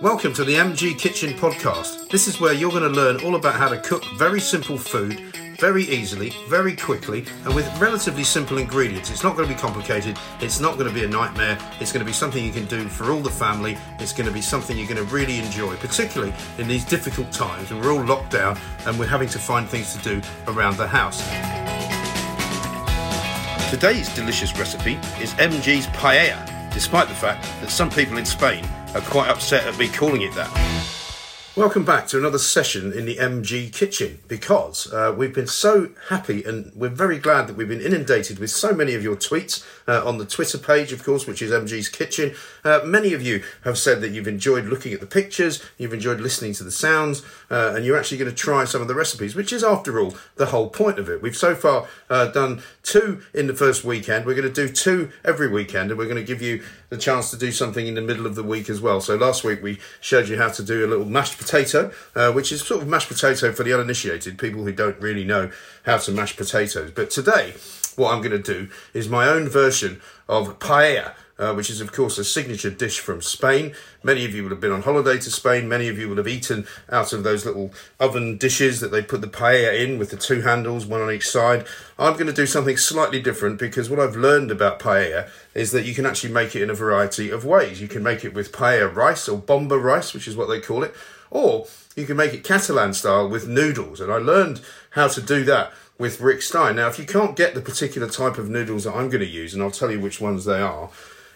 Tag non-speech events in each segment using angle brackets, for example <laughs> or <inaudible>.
Welcome to the MG Kitchen Podcast. This is where you're going to learn all about how to cook very simple food very easily, very quickly, and with relatively simple ingredients. It's not going to be complicated, it's not going to be a nightmare, it's going to be something you can do for all the family, it's going to be something you're going to really enjoy, particularly in these difficult times when we're all locked down and we're having to find things to do around the house. Today's delicious recipe is MG's paella, despite the fact that some people in Spain are quite upset at me calling it that. Welcome back to another session in the MG kitchen because uh, we've been so happy and we're very glad that we've been inundated with so many of your tweets uh, on the Twitter page, of course, which is MG's kitchen. Uh, many of you have said that you've enjoyed looking at the pictures, you've enjoyed listening to the sounds, uh, and you're actually going to try some of the recipes, which is, after all, the whole point of it. We've so far uh, done two in the first weekend. We're going to do two every weekend, and we're going to give you the chance to do something in the middle of the week as well. So last week we showed you how to do a little mashed potato, uh, which is sort of mashed potato for the uninitiated, people who don't really know how to mash potatoes. But today, what I'm going to do is my own version of paella uh, which is, of course, a signature dish from Spain. Many of you will have been on holiday to Spain. Many of you will have eaten out of those little oven dishes that they put the paella in with the two handles, one on each side. I'm going to do something slightly different because what I've learned about paella is that you can actually make it in a variety of ways. You can make it with paella rice or bomba rice, which is what they call it, or you can make it Catalan style with noodles. And I learned how to do that with Rick Stein. Now, if you can't get the particular type of noodles that I'm going to use, and I'll tell you which ones they are,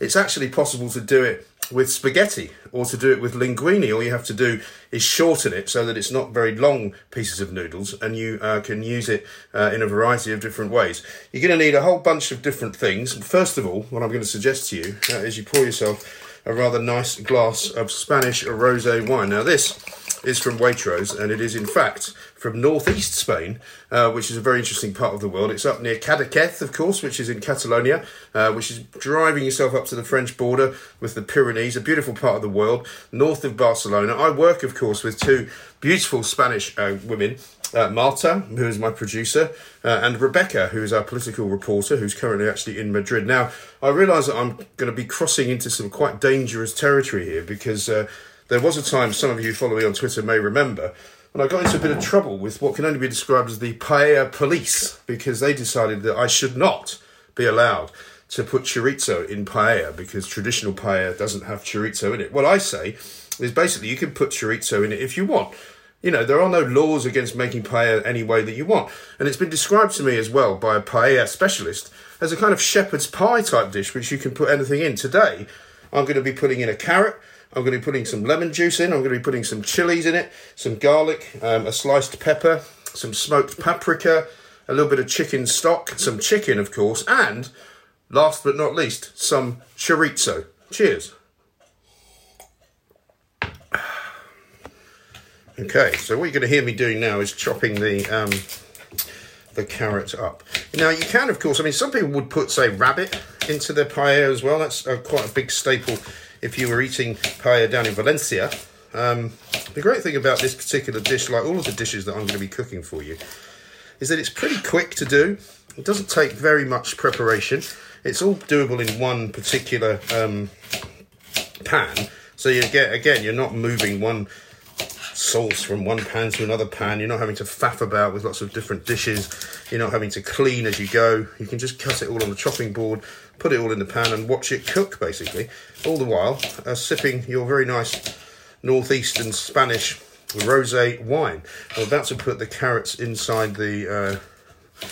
it's actually possible to do it with spaghetti or to do it with linguine. All you have to do is shorten it so that it's not very long pieces of noodles and you uh, can use it uh, in a variety of different ways. You're going to need a whole bunch of different things. First of all, what I'm going to suggest to you uh, is you pour yourself a rather nice glass of Spanish rosé wine. Now, this is from Waitrose, and it is in fact from northeast Spain, uh, which is a very interesting part of the world. It's up near Cadaqués, of course, which is in Catalonia, uh, which is driving yourself up to the French border with the Pyrenees, a beautiful part of the world, north of Barcelona. I work, of course, with two beautiful Spanish uh, women. Uh, Marta, who is my producer, uh, and Rebecca, who is our political reporter, who's currently actually in Madrid. Now, I realise that I'm going to be crossing into some quite dangerous territory here because uh, there was a time, some of you follow me on Twitter may remember, when I got into a bit of trouble with what can only be described as the paella police because they decided that I should not be allowed to put chorizo in paella because traditional paella doesn't have chorizo in it. What I say is basically you can put chorizo in it if you want. You know, there are no laws against making paella any way that you want. And it's been described to me as well by a paella specialist as a kind of shepherd's pie type dish which you can put anything in. Today, I'm going to be putting in a carrot, I'm going to be putting some lemon juice in. I'm going to be putting some chilies in it, some garlic, um, a sliced pepper, some smoked paprika, a little bit of chicken stock, some chicken, of course, and last but not least, some chorizo. Cheers. Okay, so what you're going to hear me doing now is chopping the um, the carrot up. Now you can, of course, I mean, some people would put, say, rabbit into their paella as well. That's uh, quite a big staple if you were eating paella down in Valencia. Um, the great thing about this particular dish, like all of the dishes that I'm going to be cooking for you, is that it's pretty quick to do. It doesn't take very much preparation. It's all doable in one particular um, pan. So you get again, you're not moving one sauce from one pan to another pan. You're not having to faff about with lots of different dishes. You're not having to clean as you go. You can just cut it all on the chopping board, put it all in the pan, and watch it cook basically. All the while uh, sipping your very nice northeastern Spanish rosé wine. I'm about to put the carrots inside the uh,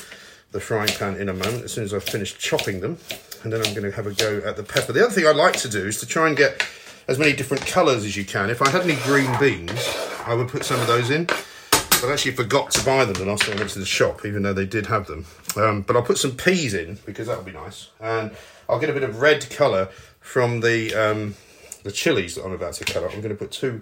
the frying pan in a moment as soon as I've finished chopping them, and then I'm going to have a go at the pepper. The other thing I like to do is to try and get as many different colours as you can. If I had any green beans, I would put some of those in. I actually forgot to buy them the last time I went to the shop, even though they did have them. Um, but I'll put some peas in because that'll be nice, and I'll get a bit of red colour from the um, the chilies that I'm about to cut up. I'm going to put two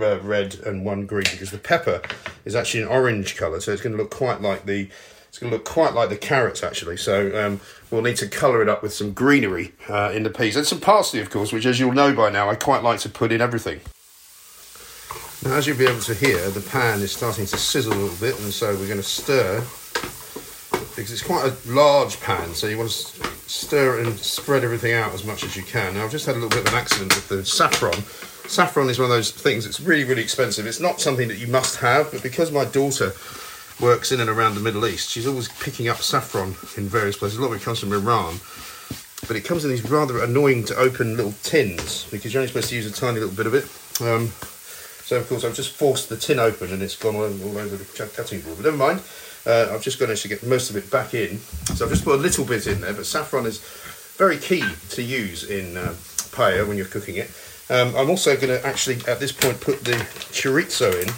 uh, red and one green because the pepper is actually an orange colour, so it's going to look quite like the it's going to look quite like the carrots actually. So um, we'll need to colour it up with some greenery uh, in the peas and some parsley, of course, which, as you'll know by now, I quite like to put in everything. Now, as you'll be able to hear, the pan is starting to sizzle a little bit, and so we're going to stir because it's quite a large pan, so you want to stir and spread everything out as much as you can. Now, I've just had a little bit of an accident with the saffron, saffron is one of those things that's really, really expensive. It's not something that you must have, but because my daughter works in and around the Middle East, she's always picking up saffron in various places. A lot of it comes from Iran, but it comes in these rather annoying to open little tins because you're only supposed to use a tiny little bit of it. Um, so of course I've just forced the tin open and it's gone all, over the cutting board. But never mind. Uh, I've just managed to get most of it back in. So I've just put a little bit in there, but saffron is very key to use in uh, paella when you're cooking it. Um, I'm also going to actually, at this point, put the chorizo in.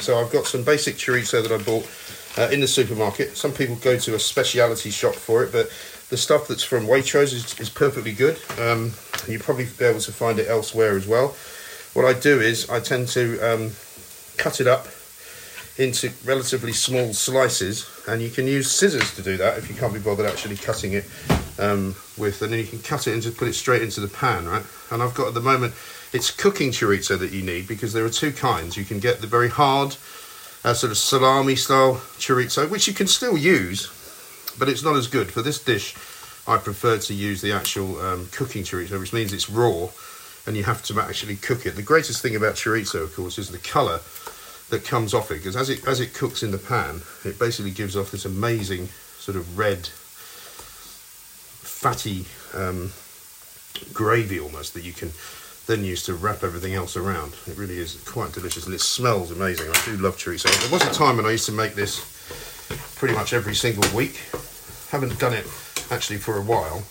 So I've got some basic chorizo that I bought uh, in the supermarket. Some people go to a specialty shop for it, but the stuff that's from Waitrose is, is perfectly good. Um, you'll probably be able to find it elsewhere as well. What I do is I tend to um, cut it up into relatively small slices, and you can use scissors to do that if you can't be bothered actually cutting it um, with, and then you can cut it and just put it straight into the pan, right? And I've got at the moment, it's cooking chorizo that you need because there are two kinds. You can get the very hard, uh, sort of salami style chorizo, which you can still use, but it's not as good. For this dish, I prefer to use the actual um, cooking chorizo, which means it's raw and you have to actually cook it. The greatest thing about chorizo, of course, is the colour that comes off it because as it as it cooks in the pan, it basically gives off this amazing sort of red, fatty um, gravy almost that you can then use to wrap everything else around. It really is quite delicious and it smells amazing. I do love chorizo. There was a time when I used to make this pretty much every single week. Haven't done it actually for a while.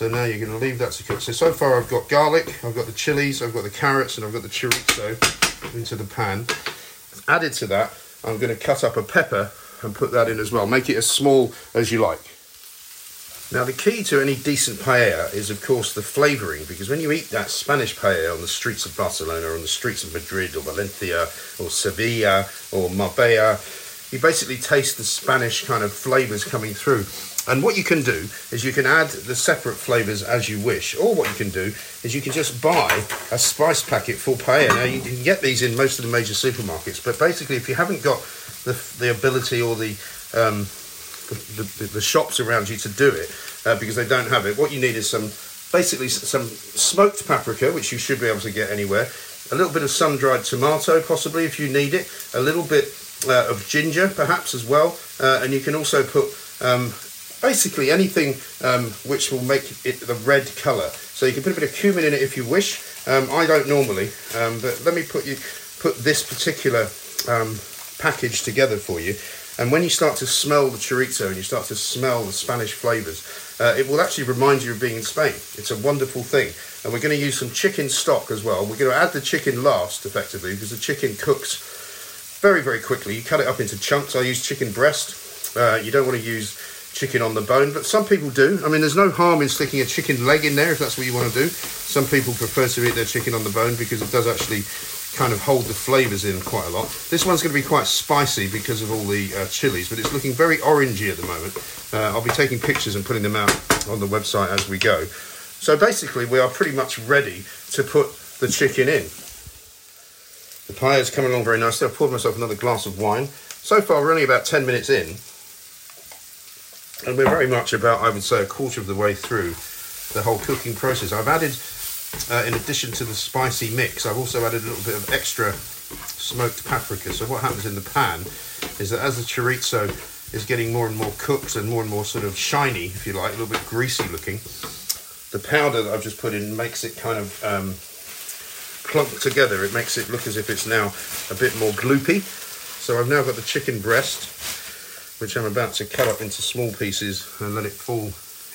So now you're going to leave that to cook. So, so far I've got garlic, I've got the chilies, I've got the carrots and I've got the chorizo into the pan. Added to that, I'm going to cut up a pepper and put that in as well. Make it as small as you like. Now the key to any decent paella is of course the flavouring because when you eat that Spanish paella on the streets of Barcelona or on the streets of Madrid or Valencia or Sevilla or Marbella, you basically taste the Spanish kind of flavours coming through. And what you can do is you can add the separate flavours as you wish, or what you can do is you can just buy a spice packet for paella. Now you can get these in most of the major supermarkets, but basically if you haven't got the, the ability or the, um, the, the, the shops around you to do it uh, because they don't have it, what you need is some basically some smoked paprika, which you should be able to get anywhere, a little bit of sun-dried tomato, possibly if you need it, a little bit uh, of ginger, perhaps as well, uh, and you can also put um, basically anything um, which will make it the red colour. So you can put a bit of cumin in it if you wish. Um, I don't normally, um, but let me put you put this particular um, package together for you. And when you start to smell the chorizo and you start to smell the Spanish flavours, uh, it will actually remind you of being in Spain. It's a wonderful thing. And we're going to use some chicken stock as well. We're going to add the chicken last, effectively, because the chicken cooks very, very quickly. You cut it up into chunks. I use chicken breast. Uh, you don't want to use chicken on the bone, but some people do. I mean, there's no harm in sticking a chicken leg in there if that's what you want to do. Some people prefer to eat their chicken on the bone because it does actually kind of hold the flavours in quite a lot. This one's going to be quite spicy because of all the uh, chilies, but it's looking very orangey at the moment. Uh, I'll be taking pictures and putting them out on the website as we go. So basically, we are pretty much ready to put the chicken in. The pie is coming along very nicely. I've poured myself another glass of wine. So far, we're only about 10 minutes in, and we're very much about, I would say, a quarter of the way through the whole cooking process. I've added, uh, in addition to the spicy mix, I've also added a little bit of extra smoked paprika. So what happens in the pan is that as the chorizo is getting more and more cooked and more and more sort of shiny, if you like, a little bit greasy looking, the powder that I've just put in makes it kind of um, clump together. It makes it look as if it's now a bit more gloopy. So I've now got the chicken breast which I'm about to cut up into small pieces and let it fall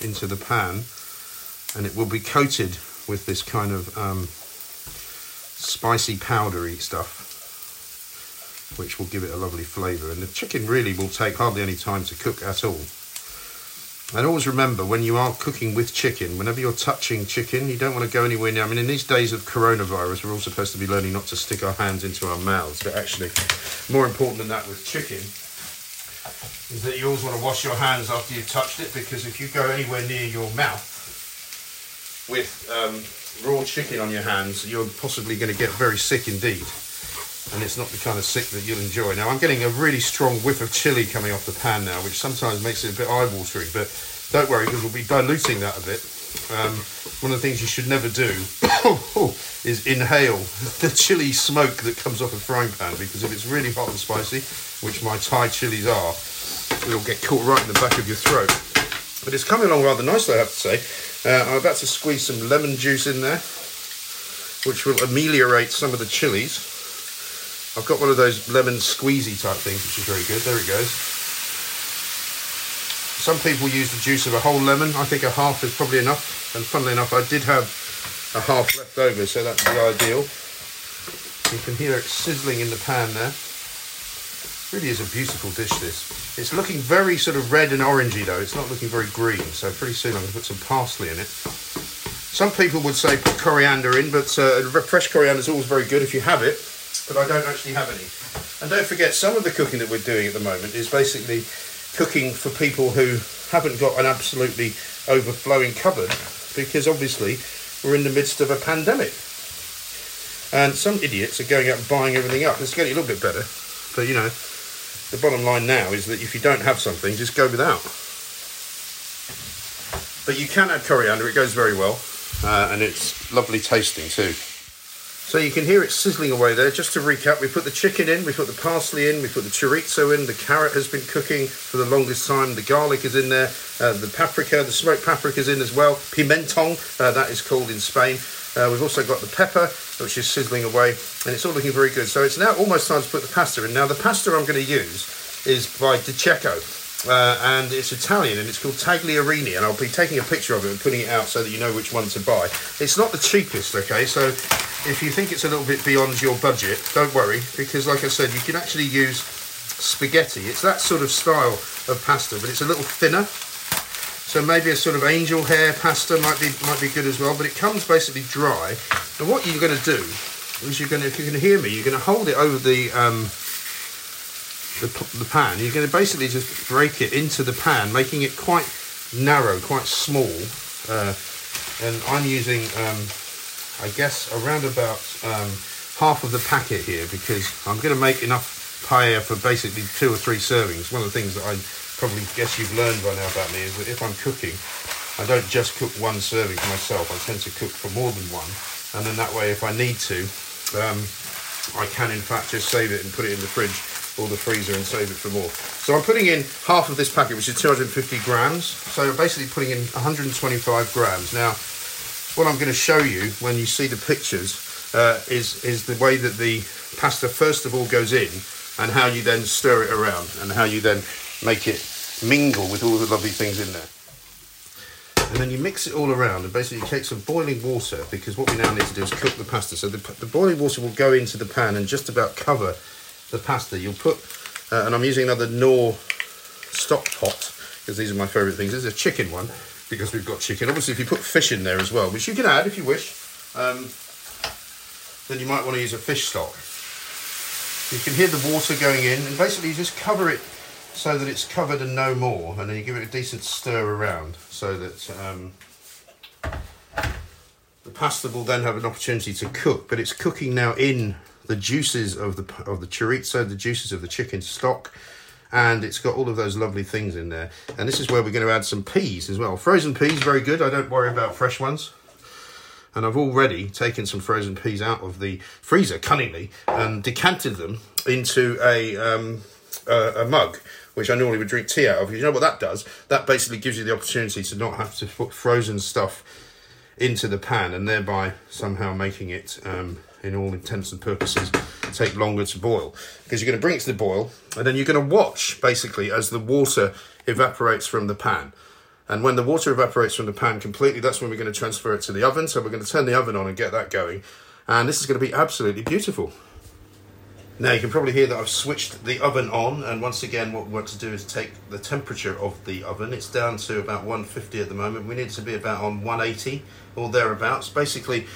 into the pan. And it will be coated with this kind of um, spicy powdery stuff which will give it a lovely flavour and the chicken really will take hardly any time to cook at all. And always remember when you are cooking with chicken whenever you're touching chicken you don't want to go anywhere near I mean in these days of coronavirus we're all supposed to be learning not to stick our hands into our mouths. But actually more important than that with chicken is that you always want to wash your hands after you've touched it because if you go anywhere near your mouth with um, raw chicken on your hands, you're possibly going to get very sick indeed. And it's not the kind of sick that you'll enjoy. Now, I'm getting a really strong whiff of chili coming off the pan now, which sometimes makes it a bit eye-watering, but don't worry because we'll be diluting that a bit Um, one of the things you should never do <coughs> is inhale <laughs> the chili smoke that comes off a frying pan because if it's really hot and spicy, which my Thai chilies are, it'll get caught right in the back of your throat. But it's coming along rather nicely, I have to say. Uh, I'm about to squeeze some lemon juice in there, which will ameliorate some of the chilies. I've got one of those lemon squeezy type things, which is very good. There it goes. Some people use the juice of a whole lemon. I think a half is probably enough. And funnily enough, I did have a half left over, so that's the ideal. You can hear it sizzling in the pan there. Really is a beautiful dish, this. It's looking very sort of red and orangey, though. It's not looking very green, so pretty soon I'm going to put some parsley in it. Some people would say put coriander in, but uh, fresh coriander is always very good if you have it, but I don't actually have any. And don't forget, some of the cooking that we're doing at the moment is basically cooking for people who haven't got an absolutely overflowing cupboard because obviously we're in the midst of a pandemic. And some idiots are going out and buying everything up. It's getting a little bit better. But you know, the bottom line now is that if you don't have something, just go without. But you can add coriander, it goes very well. Uh, and it's lovely tasting too. So you can hear it sizzling away there. Just to recap, we put the chicken in, we put the parsley in, we put the chorizo in, the carrot has been cooking for the longest time, the garlic is in there, uh, the paprika, the smoked paprika is in as well, pimentón, uh, that is called in Spain. Uh, we've also got the pepper, which is sizzling away, and it's all looking very good. So it's now almost time to put the pasta in. Now the pasta I'm going to use is by Cecco uh, and it's Italian and it's called Tagliarini and I'll be taking a picture of it and putting it out so that you know which one to buy. It's not the cheapest, okay, so if you think it's a little bit beyond your budget, don't worry because like I said, you can actually use spaghetti. It's that sort of style of pasta, but it's a little thinner. So maybe a sort of angel hair pasta might be might be good as well, but it comes basically dry. And what you're going to do is you're going to, if you can hear me, you're going to hold it over the um, the, the pan, you're going to basically just break it into the pan, making it quite narrow, quite small. Uh, and I'm using, um, I guess, around about um, half of the packet here because I'm going to make enough paella for basically two or three servings. One of the things that I probably guess you've learned by now about me is that if I'm cooking, I don't just cook one serving for myself. I tend to cook for more than one, and then that way, if I need to, um, I can in fact just save it and put it in the fridge or the freezer and save it for more. So I'm putting in half of this packet, which is 250 grams. So I'm basically putting in 125 grams. Now, what I'm going to show you when you see the pictures uh, is, is the way that the pasta first of all goes in and how you then stir it around and how you then make it mingle with all the lovely things in there. And then you mix it all around and basically you take some boiling water because what we now need to do is cook the pasta. So the, the boiling water will go into the pan and just about cover the pasta, you'll put, uh, and I'm using another Knorr stock pot because these are my favourite things. This is a chicken one because we've got chicken. Obviously, if you put fish in there as well, which you can add if you wish, um, then you might want to use a fish stock. You can hear the water going in, and basically you just cover it so that it's covered and no more, and then you give it a decent stir around so that um, the pasta will then have an opportunity to cook. But it's cooking now in the juices of the of the chorizo, the juices of the chicken stock, and it's got all of those lovely things in there. And this is where we're going to add some peas as well. Frozen peas, very good. I don't worry about fresh ones. And I've already taken some frozen peas out of the freezer cunningly and decanted them into a um, a, a mug which I normally would drink tea out of. You know what that does? That basically gives you the opportunity to not have to put frozen stuff into the pan and thereby somehow making it um, in all intents and purposes, take longer to boil. Because you're going to bring it to the boil, and then you're going to watch basically as the water evaporates from the pan. And when the water evaporates from the pan completely, that's when we're going to transfer it to the oven. So we're going to turn the oven on and get that going. And this is going to be absolutely beautiful. Now you can probably hear that I've switched the oven on and once again what we want to do is take the temperature of the oven. It's down to about 150 at the moment. We need to be about on 180 or thereabouts. Basically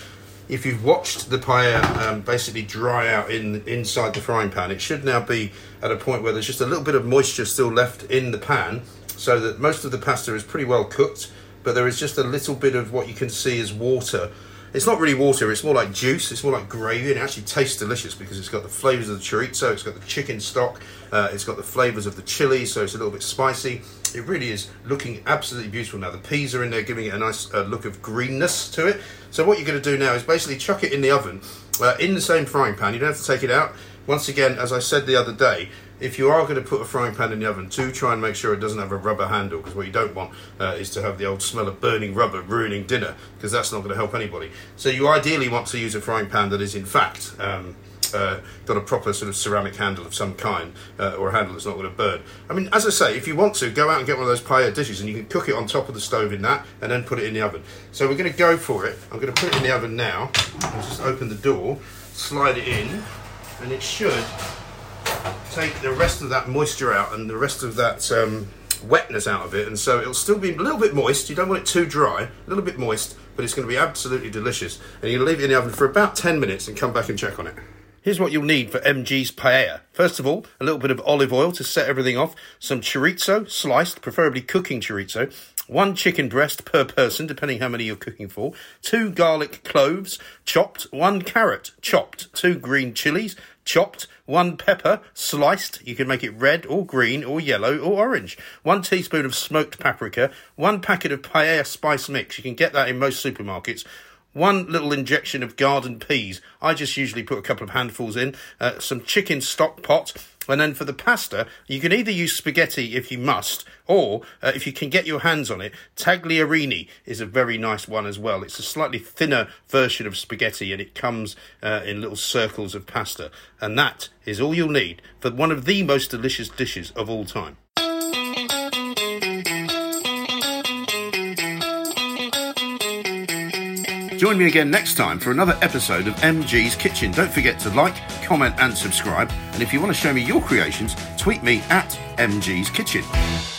if you've watched the paella um, basically dry out in inside the frying pan, it should now be at a point where there's just a little bit of moisture still left in the pan, so that most of the pasta is pretty well cooked, but there is just a little bit of what you can see as water It's not really water, it's more like juice, it's more like gravy, and it actually tastes delicious because it's got the flavours of the chorizo, it's got the chicken stock, uh, it's got the flavours of the chili, so it's a little bit spicy. It really is looking absolutely beautiful now. The peas are in there, giving it a nice uh, look of greenness to it. So what you're going to do now is basically chuck it in the oven uh, in the same frying pan. You don't have to take it out. Once again, as I said the other day, if you are going to put a frying pan in the oven, do try and make sure it doesn't have a rubber handle because what you don't want uh, is to have the old smell of burning rubber ruining dinner because that's not going to help anybody. So you ideally want to use a frying pan that is in fact um, uh, got a proper sort of ceramic handle of some kind uh, or a handle that's not going to burn. I mean, as I say, if you want to, go out and get one of those paella dishes and you can cook it on top of the stove in that and then put it in the oven. So we're going to go for it. I'm going to put it in the oven now. I'll just open the door, slide it in, and it should take the rest of that moisture out and the rest of that um, wetness out of it, and so it'll still be a little bit moist. You don't want it too dry, a little bit moist, but it's going to be absolutely delicious. And you leave it in the oven for about 10 minutes and come back and check on it. Here's what you'll need for MG's paella. First of all, a little bit of olive oil to set everything off, some chorizo sliced, preferably cooking chorizo, one chicken breast per person, depending how many you're cooking for, two garlic cloves chopped, one carrot chopped, two green chilies chopped, one pepper sliced, you can make it red or green or yellow or orange, one teaspoon of smoked paprika, one packet of paella spice mix, you can get that in most supermarkets, one little injection of garden peas. I just usually put a couple of handfuls in, uh, some chicken stock pot, and then for the pasta, you can either use spaghetti if you must, or uh, if you can get your hands on it, tagliarini is a very nice one as well. It's a slightly thinner version of spaghetti and it comes uh, in little circles of pasta. And that is all you'll need for one of the most delicious dishes of all time. Join me again next time for another episode of MG's Kitchen. Don't forget to like, comment, and subscribe. And if you want to show me your creations, tweet me at MG's Kitchen.